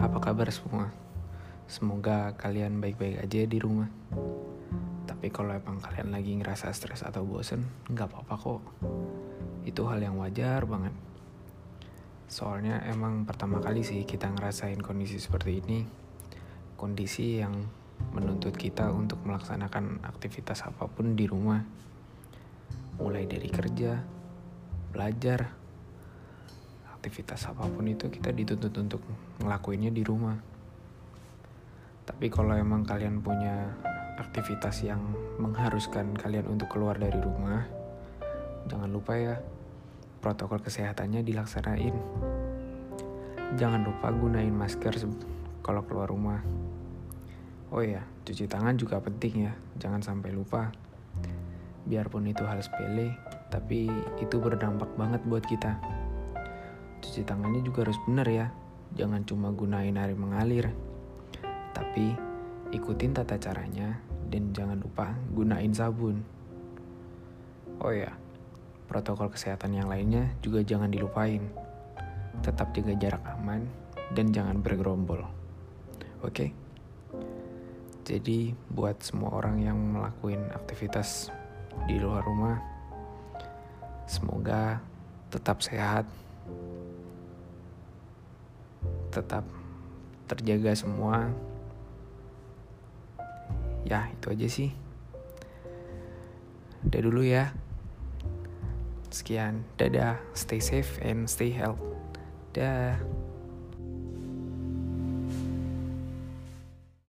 apa kabar semua? Semoga kalian baik-baik aja di rumah. Tapi kalau emang kalian lagi ngerasa stres atau bosen, nggak apa-apa kok. Itu hal yang wajar banget. Soalnya emang pertama kali sih kita ngerasain kondisi seperti ini. Kondisi yang menuntut kita untuk melaksanakan aktivitas apa pun di rumah. Mulai dari kerja, belajar, aktivitas apa pun itu kita dituntut untuk ngelakuinnya di rumah. Tapi kalau emang kalian punya aktivitas yang mengharuskan kalian untuk keluar dari rumah, jangan lupa ya, protokol kesehatannya dilaksanain. Jangan lupa gunain masker kalau keluar rumah. Oh ya, cuci tangan juga penting ya, jangan sampai lupa. Biarpun itu hal sepele, tapi itu berdampak banget buat kita. Cuci tangannya juga harus benar ya. Jangan cuma gunain air mengalir. Tapi ikutin tata caranya dan jangan lupa gunain sabun. Oh ya, protokol kesehatan yang lainnya juga jangan dilupain. Tetap jaga jarak aman dan jangan bergerombol. Oke? Jadi buat semua orang yang melakukan aktivitas di luar rumah, semoga tetap sehat tetap terjaga semua. Ya, itu aja sih. Udah dulu ya. Sekian, dadah, stay safe and stay healthy. Dah.